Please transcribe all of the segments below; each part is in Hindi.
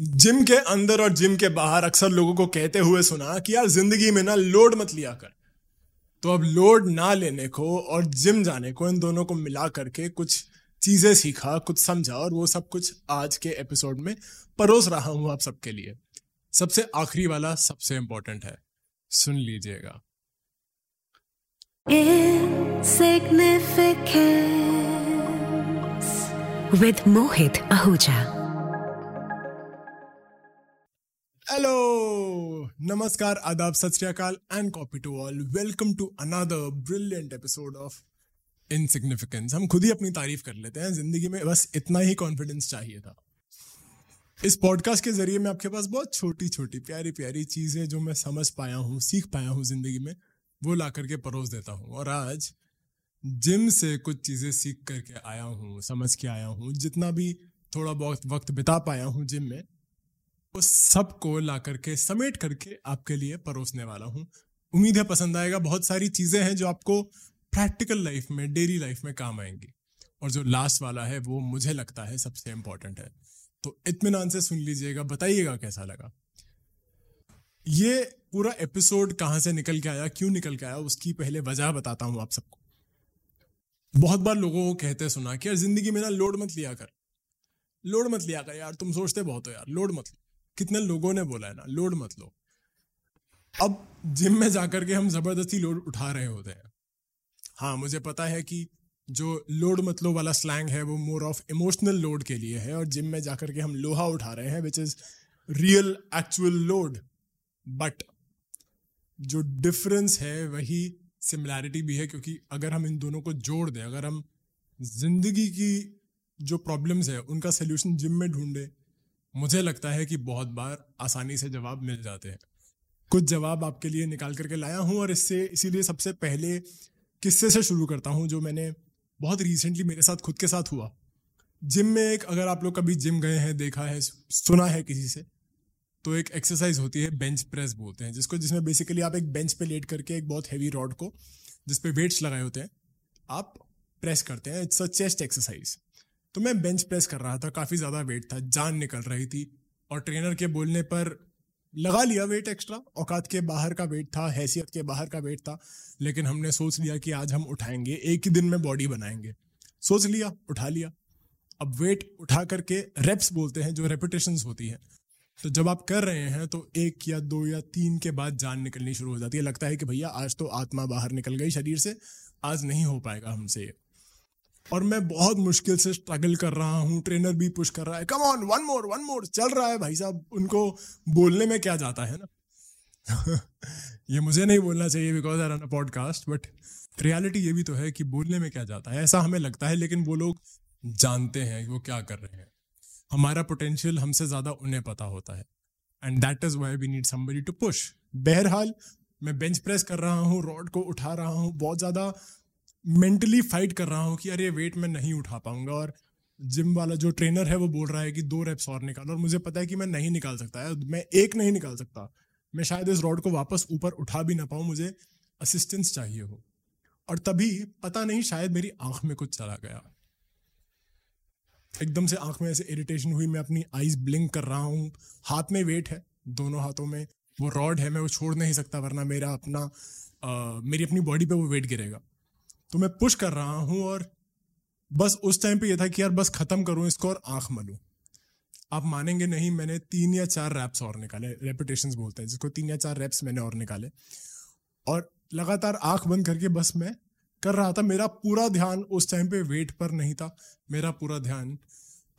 जिम के अंदर और जिम के बाहर अक्सर लोगों को कहते हुए सुना कि यार ज़िंदगी में ना लोड मत लिया कर। तो अब लोड ना लेने को और जिम जाने को इन दोनों को मिला करके कुछ चीज़ें सीखा, कुछ समझा और वो सब कुछ आज के एपिसोड में परोस रहा हूँ आप सबके लिए। सबसे आखिरी वाला सबसे इंपॉर्टेंट है। सुन लीजिएगा। With Mohit Ahuja. हेलो नमस्कार आदाब सत and copy to all welcome to another brilliant episode of insignificance हम खुद ही अपनी तारीफ़ कर लेते हैं। ज़िंदगी में बस इतना ही कॉन्फिडेंस चाहिए था। इस पॉडकास्ट के ज़रिए मैं आपके पास बहुत छोटी छोटी प्यारी प्यारी चीज़ें जो मैं समझ पाया हूँ, सीख पाया हूँ ज़िंदगी में, वो ला करके परोस देता हूँ। और आज जिम से कुछ चीज़ें सीख करके आया हूँ, समझ के आया हूँ। जितना भी थोड़ा बहुत वक्त बिता पाया हूँ जिम में उस सबको ला करके समेट करके आपके लिए परोसने वाला हूँ। उम्मीद है पसंद आएगा। बहुत सारी चीज़ें हैं जो आपको प्रैक्टिकल लाइफ में डेली लाइफ में काम आएँगी। और जो लास्ट वाला है, वो मुझे लगता है सबसे इंपॉर्टेंट है। तो इतमान से सुन लीजिएगा, बताइएगा कैसा लगा। ये पूरा एपिसोड कहाँ से निकल के आया, क्यों निकल के आया, उसकी पहले वजह बताता हूँ आप सबको। बहुत बार लोगों को कहते सुना कि यार, ज़िंदगी में ना, लोड मत लिया कर। लोड मत लिया कर यार, तुम सोचते बहुत हो यार, लोड मत लो। कितने लोगों ने बोला है ना, लोड मत लो। अब जिम में जाकर के हम ज़बरदस्ती लोड उठा रहे होते हैं। हाँ मुझे पता है कि जो लोड मत लो वाला स्लैंग है, वो मोर ऑफ़ इमोशनल लोड के लिए है और जिम में जाकर के हम लोहा उठा रहे हैं which is real actual load but जो डिफरेंस है, वही सिमिलैरिटी भी है, क्योंकि अगर हम इन दोनों को जोड़ दें, अगर हम ज़िंदगी की जो प्रॉब्लम्स है, उनका सोल्यूशन जिम में ढूंढे मुझे लगता है कि बहुत बार आसानी से जवाब मिल जाते हैं। कुछ जवाब आपके लिए निकाल करके लाया हूँ और इससे, इसीलिए सबसे पहले किस्से से शुरू करता हूँ, जो मैंने बहुत रिसेंटली मेरे साथ खुद के साथ हुआ। जिम में एक, अगर आप लोग कभी जिम गए हैं, देखा है, सुना है किसी से तो एक एक्सरसाइज होती है बेंच प्रेस बोलते हैं, जिसको, जिसमें बेसिकली आप एक बेंच पे लेट करके एक बहुत हैवी रॉड को जिसपे वेट्स लगाए होते हैं, आप प्रेस करते हैं। इट्स अ चेस्ट एक्सरसाइज तो मैं बेंच प्रेस कर रहा था, काफ़ी ज़्यादा वेट था, जान निकल रही थी। और ट्रेनर के बोलने पर लगा लिया वेट एक्स्ट्रा औकात के बाहर का वेट था, हैसियत के बाहर का वेट था, लेकिन हमने सोच लिया कि आज हम उठाएँगे, एक ही दिन में बॉडी बनाएँगे। सोच लिया, उठा लिया। अब वेट उठा करके रेप्स बोलते हैं, जो रेपिटेशंस होती हैं। तो जब आप कर रहे हैं तो एक या दो या तीन के बाद जान निकलनी शुरू हो जाती है। लगता है कि भैया, आज तो आत्मा बाहर निकल गई शरीर से, आज नहीं हो पाएगा हमसे ये। और मैं बहुत मुश्किल से स्ट्रगल कर रहा हूँ ट्रेनर भी पुश कर रहा है। Come on one more one more चल रहा है भाई साहब। उनको बोलने में क्या जाता है ना? ये मुझे नहीं बोलना चाहिए because I run a podcast but reality ये भी तो है कि बोलने में क्या जाता है। ऐसा हमें लगता है, लेकिन वो लोग जानते हैं वो क्या कर रहे हैं। हमारा पोटेंशियल हमसे ज़्यादा उन्हें पता होता है। And that is why we need somebody to push बहरहाल, मैं बेंच प्रेस कर रहा हूँ रॉड को उठा रहा हूँ। बहुत ज़्यादा मेंटली फाइट कर रहा हूँ कि अरे वेट मैं नहीं उठा पाऊँगा और जिम वाला जो ट्रेनर है वो बोल रहा है कि दो रेप्स और निकाल और मुझे पता है कि मैं नहीं निकाल सकता है मैं एक नहीं निकाल सकता। मैं शायद इस रॉड को वापस ऊपर उठा भी ना पाऊँ मुझे असिस्टेंस चाहिए हो। और तभी पता नहीं शायद मेरी आँख में कुछ चला गया। एकदम से आँख में ऐसे इरिटेशन हुई मैं अपनी आईज ब्लिंक कर रहा हूँ। हाथ में वेट है दोनों हाथों में वो रॉड है मैं वो छोड़ नहीं सकता वरना मेरा अपना आ, मेरी अपनी बॉडी पे वो वेट गिरेगा। तो मैं पुश कर रहा हूँ और बस उस टाइम पे ये था कि यार बस खत्म करूँ इसको और आँख मलूँ। आप मानेंगे नहीं, मैंने तीन या चार रैप्स और निकाले रेपिटेशन बोलते हैं, जिसको तीन या चार रैप्स मैंने और निकाले। और लगातार आँख बंद करके बस मैं कर रहा था। मेरा पूरा ध्यान उस टाइम पे वेट पर नहीं था। मेरा पूरा ध्यान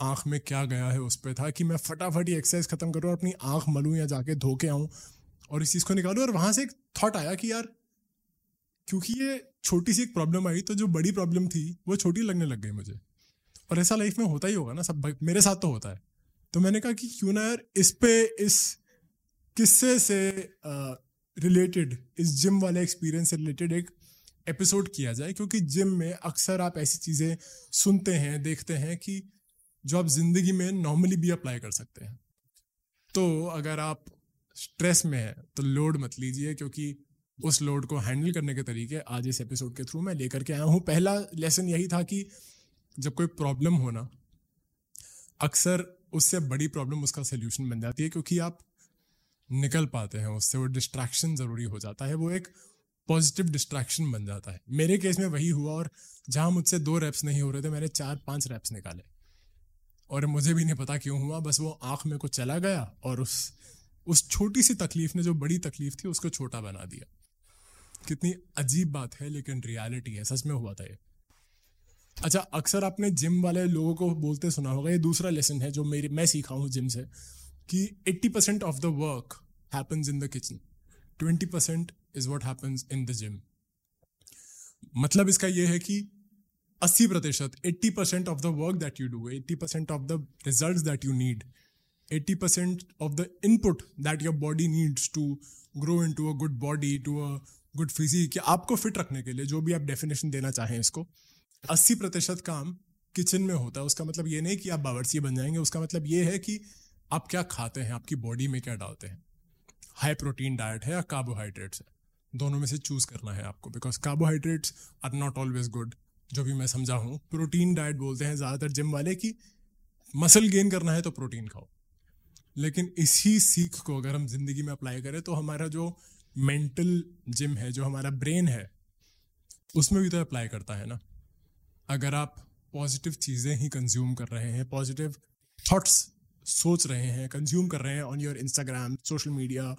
आँख में क्या गया है उस पर था कि मैं फटाफट ही एक्सरसाइज खत्म करूँ और अपनी आँख मलूँ या जाके धो के आऊँ और इस चीज़ को निकालूँ। और वहाँ से एक थॉट आया कि यार क्योंकि ये छोटी सी एक प्रॉब्लम आई तो जो बड़ी प्रॉब्लम थी, वो छोटी लगने लग गई मुझे। और ऐसा लाइफ में होता ही होगा ना, सब मेरे साथ तो होता है। तो मैंने कहा कि क्यों ना यार, इस पे इस किस्से से रिलेटेड इस जिम वाले एक्सपीरियंस से रिलेटेड एक एपिसोड किया जाए, क्योंकि जिम में अक्सर आप ऐसी चीज़ें सुनते हैं, देखते हैं कि जो आप ज़िंदगी में नॉर्मली भी अप्लाई कर सकते हैं। तो अगर आप स्ट्रेस में है तो लोड मत लीजिए, क्योंकि उस लोड को हैंडल करने के तरीके आज इस एपिसोड के थ्रू मैं लेकर के आया हूँ। पहला लेसन यही था कि जब कोई प्रॉब्लम हो ना, अक्सर उससे बड़ी प्रॉब्लम उसका सोल्यूशन बन जाती है क्योंकि आप निकल पाते हैं उससे, वो डिस्ट्रैक्शन ज़रूरी हो जाता है, वो एक पॉजिटिव डिस्ट्रैक्शन बन जाता है। मेरे केस में वही हुआ और जहाँ मुझसे दो रैप्स नहीं हो रहे थे, मैंने चार पाँच रैप्स निकाले। और मुझे भी नहीं पता क्यों हुआ, बस वो आँख में को चला गया और उस उस छोटी सी तकलीफ़ ने, जो बड़ी तकलीफ़ थी, उसको छोटा बना दिया। कितनी अजीब बात है, लेकिन रियलिटी है, सच में हुआ था ये। अच्छा अक्सर आपने जिम वाले लोगों को बोलते सुना होगा, ये दूसरा लेसन है जो मेरी, मैं सीखा हूँ जिम से, कि 80 percent of the work happens in the kitchen 20 percent is what happens in the gym मतलब इसका यह है कि 80 प्रतिशत eighty percent of the work that you do eighty percent of the result that you need eighty percent of the input that your body needs to grow into a good body to a good physique आपको फिट रखने के लिए जो भी आप डेफिनेशन देना चाहें इसको, अस्सी प्रतिशत काम किचन में होता है। उसका मतलब ये नहीं कि आप बावर्ची बन जाएँगे। उसका मतलब ये है कि आप क्या खाते हैं, आपकी बॉडी में क्या डालते हैं। हाई प्रोटीन डाइट है या कार्बोहाइड्रेट्स है? दोनों में से चूज़ करना है आपको because carbohydrates are not always good जो भी मैं समझा हूँ। प्रोटीन डाइट बोलते हैं ज़्यादातर जिम वाले की मसल गेन करना है तो प्रोटीन खाओ। लेकिन इसी सीख को अगर हम ज़िंदगी में अप्लाई करें तो हमारा जो मेंटल जिम है, जो हमारा ब्रेन है, उसमें भी तो अप्लाई करता है ना। अगर आप पॉजिटिव चीज़ें ही कंज्यूम कर रहे हैं पॉजिटिव थॉट्स सोच रहे हैं कंज्यूम कर रहे हैं on your Instagram social media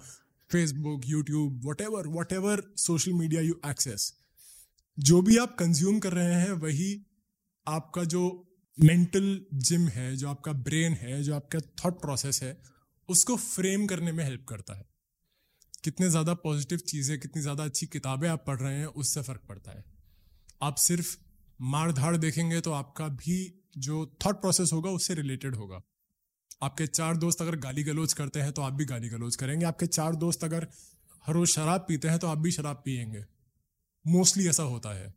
Facebook YouTube whatever whatever social media you access जो भी आप कंज्यूम कर रहे हैं, वही आपका जो मेंटल जिम है, जो आपका ब्रेन है, जो आपका थॉट प्रोसेस है, उसको फ्रेम करने में हेल्प करता है। कितने ज़्यादा पॉजिटिव चीज़ें, कितनी ज़्यादा अच्छी किताबें आप पढ़ रहे हैं, उससे फ़र्क पड़ता है। आप सिर्फ़ मार धाड़ देखेंगे तो आपका भी जो थॉट प्रोसेस होगा, उससे रिलेटेड होगा। आपके चार दोस्त अगर गाली गलोच करते हैं तो आप भी गाली गलोच करेंगे। आपके चार दोस्त अगर हर रोज शराब पीते हैं तो आप भी शराब पियेंगे। मोस्टली ऐसा होता है।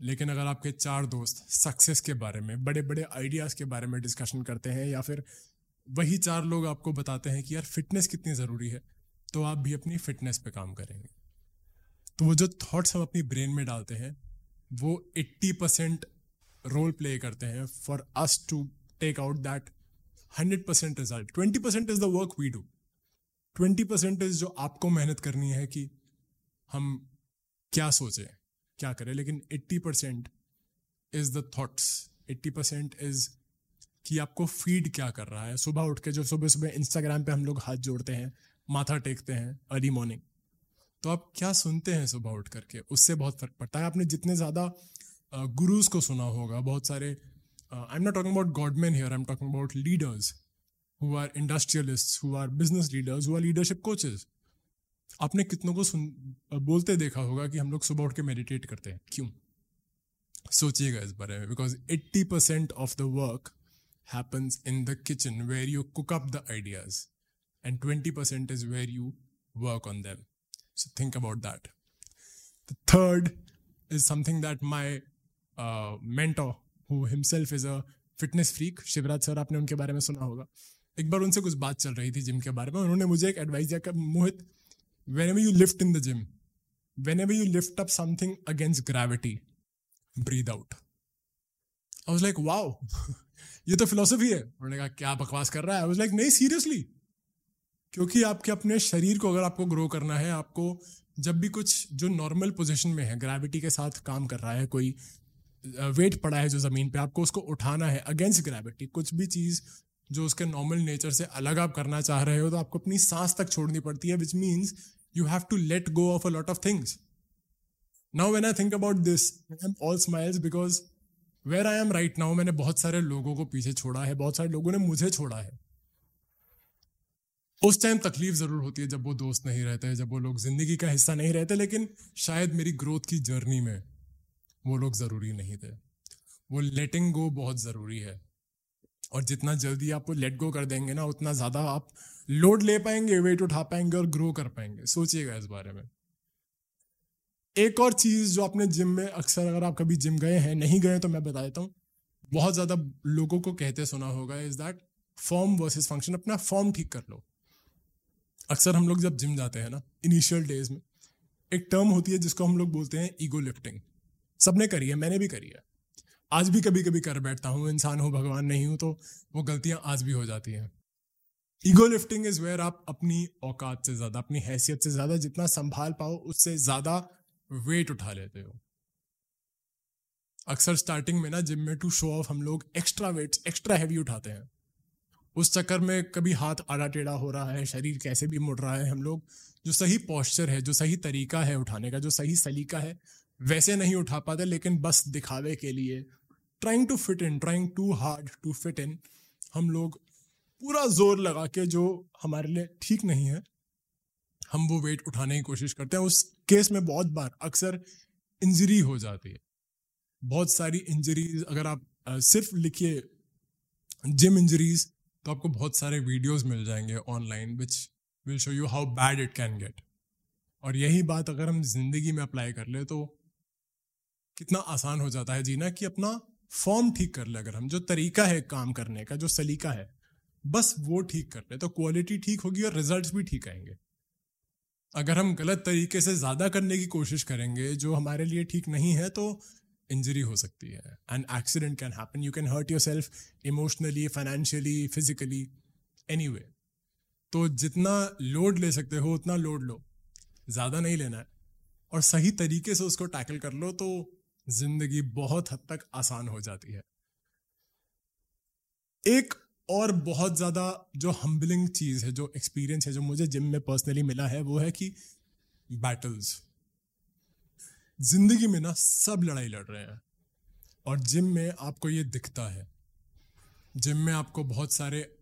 लेकिन अगर आपके चार दोस्त सक्सेस के बारे में बड़े बड़े आइडियाज़ के बारे में डिस्कशन करते हैं, या फिर वही चार लोग आपको बताते हैं कि यार फिटनेस कितनी ज़रूरी है। तो आप भी अपनी फिटनेस पे काम करेंगे। तो वो जो थॉट्स हम अपनी ब्रेन में डालते हैं, वो 80 परसेंट रोल प्ले करते हैं for us to take out that hundred percent result twenty percent is the work we do twenty percent is जो आपको मेहनत करनी है कि हम क्या सोचें, क्या करें, लेकिन eighty percent is the thoughts eighty percent is कि आपको फ़ीड क्या कर रहा है। सुबह उठ के जो सुबह सुबह इंस्टाग्राम पे हम लोग हाथ जोड़ते हैं माथा टेकते हैं अर्ली मॉर्निंग तो आप क्या सुनते हैं सुबह उठ करके? उससे बहुत फ़र्क पड़ता है। आपने जितने ज़्यादा गुरुज को सुना होगा, बहुत सारे I am not talking about godman here I am talking about leaders who are industrialist who are business leaders who are leadership coaches आपने कितनों को सुन बोलते देखा होगा कि हम लोग सुबह उठ के मेडिटेट करते हैं। क्यों? सोचिएगा इस बारे में because eighty percent of the work happens in the kitchen where you cook up the ideas and twenty percent is where you work on them So think about that. The third is something that my uh, mentor, who himself is a fitness freak Shivraj sir आपने उनके बारे में सुना होगा। एक बार उनसे कुछ बात चल रही थी जिम के बारे में। उन्होंने मुझे एक एडवाइस दिया कि Mohit whenever you lift in the gym whenever you lift up something against gravity breathe out I was like wow ये तो फिलोसफी है. उन्होंने कहा क्या बकवास कर रहा है? आई वाज लाइक नहीं सीरियसली क्योंकि आपके अपने शरीर को अगर आपको ग्रो करना है, आपको जब भी कुछ जो नॉर्मल पोजिशन में है ग्रेविटी के साथ काम कर रहा है, कोई वेट पड़ा है जो ज़मीन पे, आपको उसको उठाना है अगेंस्ट ग्रेविटी कुछ भी चीज़ जो उसके नॉर्मल नेचर से अलग आप करना चाह रहे हो तो आपको अपनी सांस तक छोड़नी पड़ती है which means you have to let go of a lot of things now when I think about this I am all smiles because where I am right now मैंने बहुत सारे लोगों को पीछे छोड़ा है, बहुत सारे लोगों ने मुझे छोड़ा है। उस टाइम तकलीफ़ ज़रूर होती है जब वो दोस्त नहीं रहते हैं, जब वो लोग ज़िंदगी का हिस्सा नहीं रहते, लेकिन शायद मेरी ग्रोथ की जर्नी में वो लोग ज़रूरी नहीं थे। वो लेटिंग गो बहुत ज़रूरी है। और जितना जल्दी आप वो लेट गो कर देंगे ना, उतना ज़्यादा आप लोड ले पाएँगे वेट उठा पाएँगे और ग्रो कर पाएँगे। सोचिएगा इस बारे में। एक और चीज़ जो आपने जिम में अक्सर अगर आप कभी जिम गए हैं, नहीं गए तो मैं बता देता हूँ। बहुत ज़्यादा लोगों को कहते सुना होगा is that form versus function अपना फॉर्म ठीक कर लो। अक्सर हम लोग जब जिम जाते हैं ना इनिशियल डेज़ में, एक टर्म होती है जिसको हम लोग बोलते हैं ईगो लिफ्टिंग सबने करी है, मैंने भी करी है। आज भी कभी कभी कर बैठता हूँ, इंसान हो, भगवान नहीं हूँ तो वो गलतियाँ आज भी हो जाती हैं। ईगो लिफ्टिंग इज़ वेयर आप अपनी औकात से ज़्यादा, अपनी हैसियत से ज़्यादा जितना संभाल पाओ, उससे ज़्यादा वेट उठा लेते हो। अक्सर स्टार्टिंग में ना जिम में टू शो ऑफ़ हम लोग एक्स्ट्रा वेट्स एक्स्ट्रा हैवी उठाते हैं। उस चक्कर में कभी हाथ आड़ा टेढ़ा हो रहा है, शरीर कैसे भी मुड़ रहा है, हम लोग जो सही पॉस्चर है, जो सही तरीका है उठाने का, जो सही सलीका है, वैसे नहीं उठा पाते, लेकिन बस दिखावे के लिए trying to fit in trying too hard to fit in हम लोग पूरा ज़ोर लगा के जो हमारे लिए ठीक नहीं है, हम वो वेट उठाने की कोशिश करते हैं। उस केस में बहुत बार अक्सर इंजरी हो जाती है। बहुत सारी इंजरीज अगर आप सिर्फ़ लिखिए जिम इंजरीज तो आपको बहुत सारे वीडियोस मिल जाएँगे online which will show you how bad it can get और यही बात अगर हम ज़िंदगी में अप्लाई कर ले तो कितना आसान हो जाता है जीना कि अपना फॉर्म ठीक कर ले अगर हम, जो तरीका है काम करने का, जो सलीका है, बस वो ठीक कर ले तो क्वालिटी ठीक होगी और रिजल्ट्स भी ठीक आएँगे। अगर हम गलत तरीके से ज़्यादा करने की कोशिश करेंगे, जो हमारे लिए ठीक नहीं है तो इंजरी हो सकती है. And accident can happen you can hurt yourself emotionally financially physically anyway तो जितना लोड ले सकते हो, उतना लोड लो. ज़्यादा नहीं लेना है. और सही तरीके से उसको टैकल कर लो तो ज़िंदगी बहुत हद तक आसान हो जाती है. एक और बहुत ज़्यादा जो हम्बलिंग चीज़ है, जो एक्सपीरियंस है, जो मुझे जिम में पर्सनली मिला है, वो है कि बैटल्स ज़िंदगी में ना सब लड़ाई लड़ रहे हैं। और जिम में आपको ये दिखता है। जिम में आपको बहुत सारे,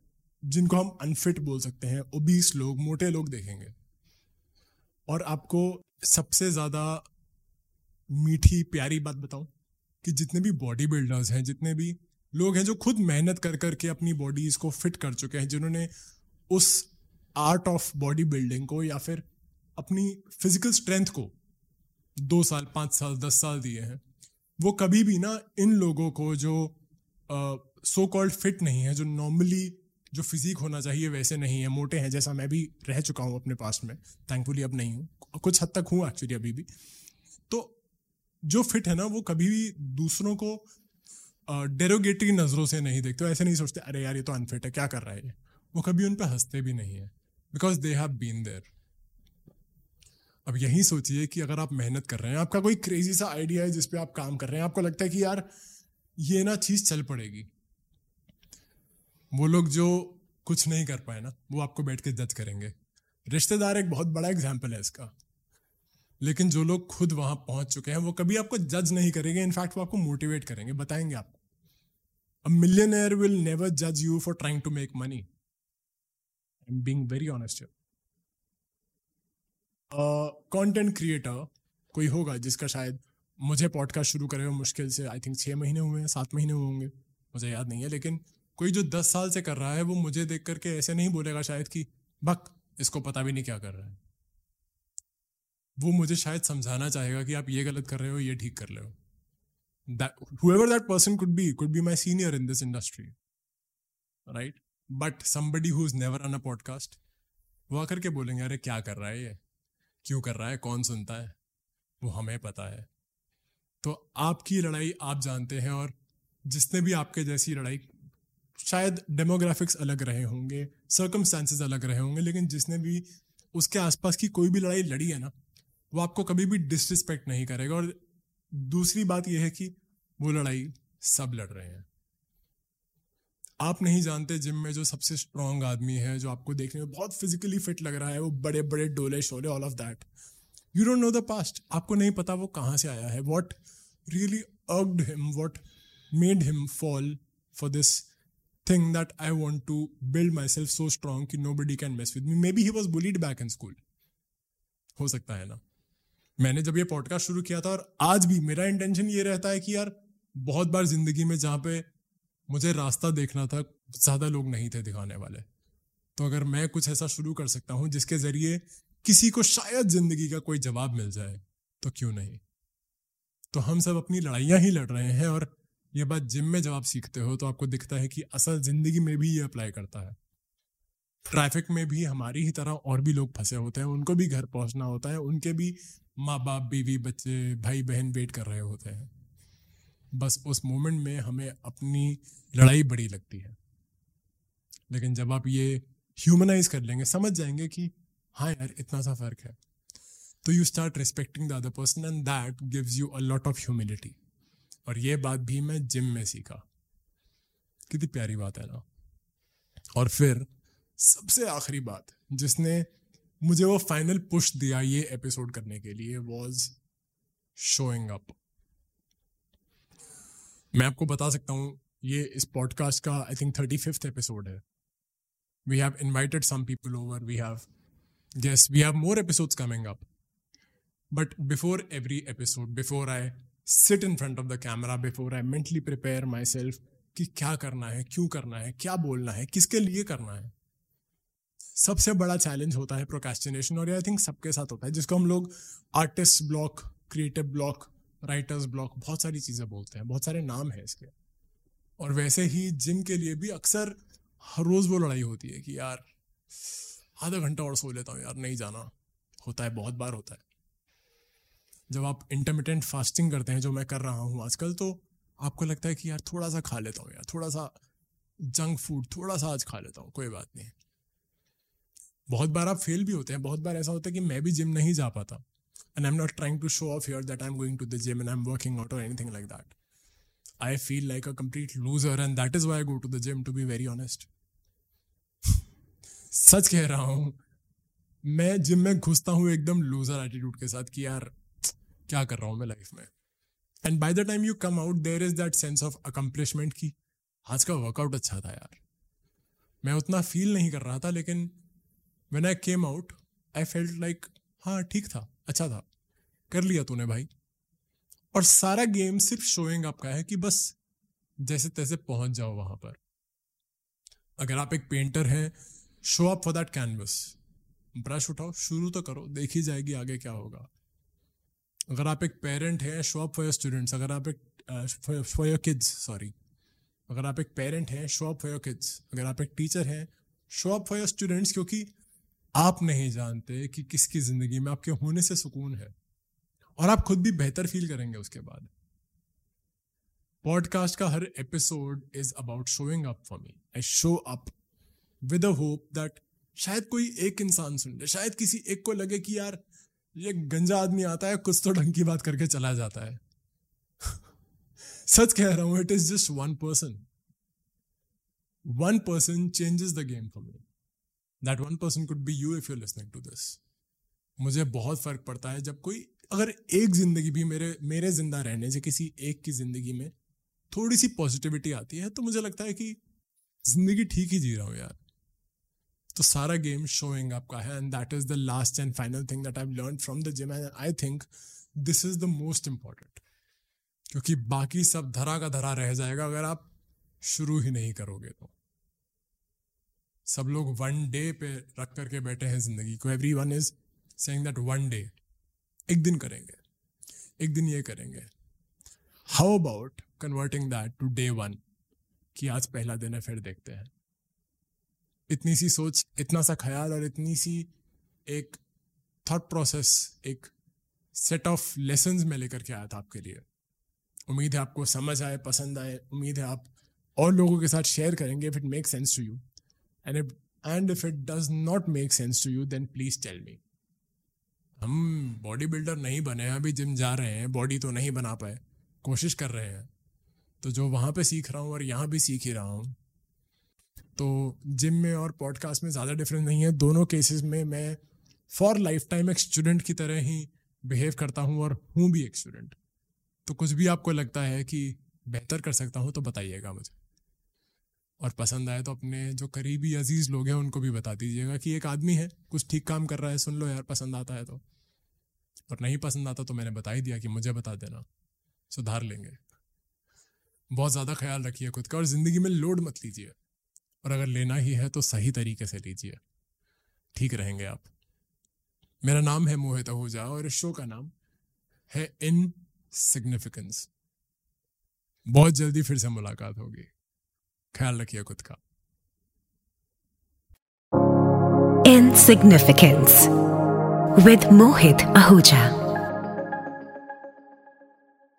जिनको हम अनफिट बोल सकते हैं ओबीस लोग, मोटे लोग देखेंगे। और आपको सबसे ज़्यादा मीठी, प्यारी बात बताऊँ कि जितने भी बॉडी बिल्डर्स हैं, जितने भी लोग हैं जो खुद मेहनत कर, करके अपनी बॉडीज को फिट कर चुके हैं, जिन्होंने उस आर्ट ऑफ़ बॉडी बिल्डिंग को या फिर अपनी फ़िज़िकल स्ट्रेंथ को दो साल, पाँच साल, दस साल दिए हैं। वो कभी भी ना इन लोगों को जो सो कॉल्ड फिट नहीं है, जो नॉर्मली जो फिजिक होना चाहिए, वैसे नहीं है, मोटे हैं, जैसा मैं भी रह चुका हूँ अपने पास में थैंकफुली अब नहीं हूँ, कुछ हद तक हूँ एक्चुअली अभी भी। तो जो फिट है ना, वो कभी भी दूसरों को डेरोगेटरी नज़रों से नहीं देखते ऐसे नहीं सोचते, अरे यार, ये तो अनफिट है, क्या कर रहा है ये? वो कभी उन पर हँसते भी नहीं है because they have been there अब यही सोचिए कि अगर आप मेहनत कर रहे हैं, आपका कोई क्रेजी सा आइडिया है जिसपे आप काम कर रहे हैं, आपको लगता है कि यार, ये ना चीज़ चल पड़ेगी। वो लोग जो कुछ नहीं कर पाए ना, वो आपको बैठ के जज करेंगे। रिश्तेदार एक बहुत बड़ा एग्ज़ाम्पल है इसका। लेकिन जो लोग खुद वहाँ पहुँच चुके हैं, वो कभी आपको जज नहीं करेंगे इनफैक्ट वो आपको मोटिवेट करेंगे, बताएँगे आपको अ मिलियनर विल नेवर जज you for trying to make money I am being very honest content creator कोई होगा जिसका शायद मुझे पॉडकास्ट शुरू करे मुश्किल से आई थिंक छः महीने हुए हैं, सात महीने हुए होंगे। मुझे याद नहीं है, लेकिन कोई जो दस साल से कर रहा है, वो मुझे देख करके ऐसे नहीं बोलेगा शायद कि, बक, इसको पता भी नहीं क्या कर रहा है। वो मुझे शायद समझाना चाहेगा कि आप ये गलत कर रहे हो, ये ठीक कर रहे हो। That person could be could be be senior in this industry right but somebody somebody who's never on a podcast, वो आकर के बोलेंगे, अरे, क्या कर रहा है ये? क्यों कर रहा है? कौन सुनता है? वो हमें पता है। तो आपकी लड़ाई आप जानते हैं और जिसने भी आपके जैसी लड़ाई, शायद डेमोग्राफिक्स अलग रहे होंगे सर्कमस्टांसेस अलग रहे होंगे, लेकिन जिसने भी उसके आसपास की कोई भी लड़ाई लड़ी है ना, वो आपको कभी भी डिसरिस्पेक्ट नहीं करेगा। और दूसरी बात यह है कि वो लड़ाई सब लड़ रहे हैं। आप नहीं जानते जिम में जो सबसे स्ट्रांग आदमी है, जो आपको देखने में बहुत फिजिकली फिट लग रहा है, वो बड़े बड़े डोले Sholay all of that you don't know the past आपको नहीं पता वो कहाँ से आया है. What really urged him what made him fall for this thing that I want to build myself so strong कि nobody can mess with me maybe he was bullied back in school हो सकता है ना. मैंने जब ये पॉडकास्ट शुरू किया था और आज भी मेरा इंटेंशन ये रहता है कि यार, बहुत बार ज़िंदगी में जहाँ पे मुझे रास्ता देखना था, ज़्यादा लोग नहीं थे दिखाने वाले। तो अगर मैं कुछ ऐसा शुरू कर सकता हूँ जिसके ज़रिए किसी को शायद ज़िंदगी का कोई जवाब मिल जाए तो क्यों नहीं? तो हम सब अपनी लड़ाइयाँ ही लड़ रहे हैं और ये बात जिम में जब आप सीखते हो तो आपको दिखता है कि असल ज़िंदगी में भी ये अप्लाई करता है। ट्रैफ़िक में भी हमारी ही तरह और भी लोग फंसे होते हैं, उनको भी घर पहुँचना होता है, उनके भी माँ बाप बीवी, बच्चे भाई बहन वेट कर रहे होते हैं। बस उस मोमेंट में हमें अपनी लड़ाई बड़ी लगती है। लेकिन जब आप ये ह्यूमनाइज कर लेंगे, समझ जाएँगे कि हाँ यार, इतना सा फ़र्क है। तो you start respecting the other person and that gives you a lot of humility और ये बात भी मैं जिम में सीखा। कितनी प्यारी बात है ना। और फिर सबसे आखिरी बात जिसने मुझे वो फाइनल पुश दिया ये एपिसोड करने के लिए वॉज़ शोइंग अप मैं आपको बता सकता हूँ, ये इस पॉडकास्ट का I think thirty fifth episode है। We have invited some people over we have yes we have more episodes coming up. But before every episode, before i sit in front of the camera, before i mentally prepare myself कि क्या करना है, क्यों करना है, क्या बोलना है, किसके लिए करना है? सबसे बड़ा चैलेंज होता है प्रोकेस्टिनेशन और आई थिंक सबके साथ होता है, जिसको हम लोग artist block creative block writer's block बहुत सारी चीज़ें बोलते हैं, बहुत सारे नाम हैं इसके। और वैसे ही जिम के लिए भी अक्सर हर रोज़ वो लड़ाई होती है कि यार, आधा घंटा और सो लेता हूँ, यार नहीं जाना, होता है, बहुत बार होता है। जब आप इंटरमीडियंट फास्टिंग करते हैं, जो मैं कर रहा हूँ आजकल तो आपको लगता है कि यार थोड़ा सा खा लेता हूँ, यार थोड़ा सा जंक फ़ूड थोड़ा सा आज खा लेता हूँ, कोई बात नहीं। बहुत बार आप फेल भी होते हैं, बहुत बार ऐसा होता है कि मैं भी जिम नहीं जा पाता। And I'm not trying to show off here that I'm going to the gym and I'm working out or anything like that. I feel like a complete loser, and that is why I go to the gym, to be very honest. सच कह रहा हूँ मैं जिम में घुसता हूँ एकदम लूजर एटीट्यूड के साथ कि यार क्या कर रहा हूँ मैं लाइफ में and by the time you come out there is that sense of accomplishment की आज का वर्कआउट अच्छा था यार मैं उतना फील नहीं कर रहा था लेकिन when I came out I felt like हाँ ठीक था अच्छा था। कर लिया तूने भाई। और सारा गेम सिर्फ़ शोइंग अप का है कि बस जैसे तैसे पहुँच जाओ वहाँ पर। अगर आप एक पेंटर हैं show up for that canvas brush उठाओ, शुरू तो करो, देखी जाएगी आगे क्या होगा। अगर आप एक पेरेंट हैं show up for your students अगर आप एक फॉर योर किड्स सॉरी अगर आप एक पेरेंट हैं show up for your kids अगर आप एक टीचर हैं show up for your students क्योंकि आप नहीं जानते कि किसकी ज़िंदगी में आपके होने से सुकून है। और आप खुद भी बेहतर फील करेंगे उसके बाद। पॉडकास्ट का हर episode is about showing up for me I show up with a hope that शायद कोई एक इंसान सुन ले, शायद किसी एक को लगे कि यार, ये गंजा आदमी आता है, कुछ तो ढंग की बात करके चला जाता है। सच कह रहा हूँ it is just one person one person changes the game for me that one person could be you if you listening to this मुझे बहुत फ़र्क पड़ता है जब कोई, अगर एक ज़िंदगी भी मेरे मेरे ज़िंदा रहने से किसी एक की ज़िंदगी में थोड़ी सी पॉजिटिविटी आती है तो मुझे लगता है कि ज़िंदगी ठीक ही जी रहा हूँ यार। तो सारा गेम शोइंग आपका है and that is the last and final thing that I learn from the gym and I think this is the most important क्योंकि बाकी सब धरा का धरा रह जाएगा अगर आप शुरू ही नहीं करोगे तो। सब लोग वन डे पे रख करके बैठे हैं ज़िंदगी को। Every one is saying that one day एक दिन करेंगे, एक दिन ये करेंगे। How about converting that to day one कि आज पहला दिन है, फिर देखते हैं। इतनी सी सोच, इतना सा ख्याल और इतनी सी एक थॉट प्रोसेस एक सेट ऑफ़ लेसन में लेकर के आया था आपके लिए। उम्मीद है आपको समझ आए, पसंद आए, उम्मीद है आप और लोगों के साथ शेयर करेंगे if it make sense to you and if and if it does not make sense to you then please tell me हम बॉडी बिल्डर नहीं बने हैं, अभी जिम जा रहे हैं बॉडी तो नहीं बना पाए, कोशिश कर रहे हैं। तो जो वहाँ पे सीख रहा हूँ और यहाँ भी सीख ही रहा हूँ। तो जिम में और पॉडकास्ट में ज़्यादा डिफरेंस नहीं है। दोनों केसेस में मैं फॉर लाइफ टाइम एक स्टूडेंट की तरह ही बिहेव करता हूँ और हूँ भी एक स्टूडेंट तो कुछ भी आपको लगता है कि बेहतर कर सकता हूँ तो बताइएगा मुझे। और पसंद आए तो अपने जो करीबी अज़ीज़ लोग हैं, उनको भी बता दीजिएगा कि एक आदमी है, कुछ ठीक काम कर रहा है, सुन लो यार, पसंद आता है तो। और नहीं पसंद आता तो मैंने बता ही दिया कि मुझे बता देना, सुधार लेंगे। बहुत ज़्यादा ख्याल रखिए खुद का और ज़िंदगी में लोड मत लीजिए। और अगर लेना ही है तो सही तरीके से लीजिए। ठीक रहेंगे आप। मेरा नाम है मोहित आहूजा और इस शो का नाम है इन सिग्निफिकेंस। बहुत जल्दी फिर से मुलाकात होगी। ख्याल रखिए खुद का Insignificance with Mohit Ahuja.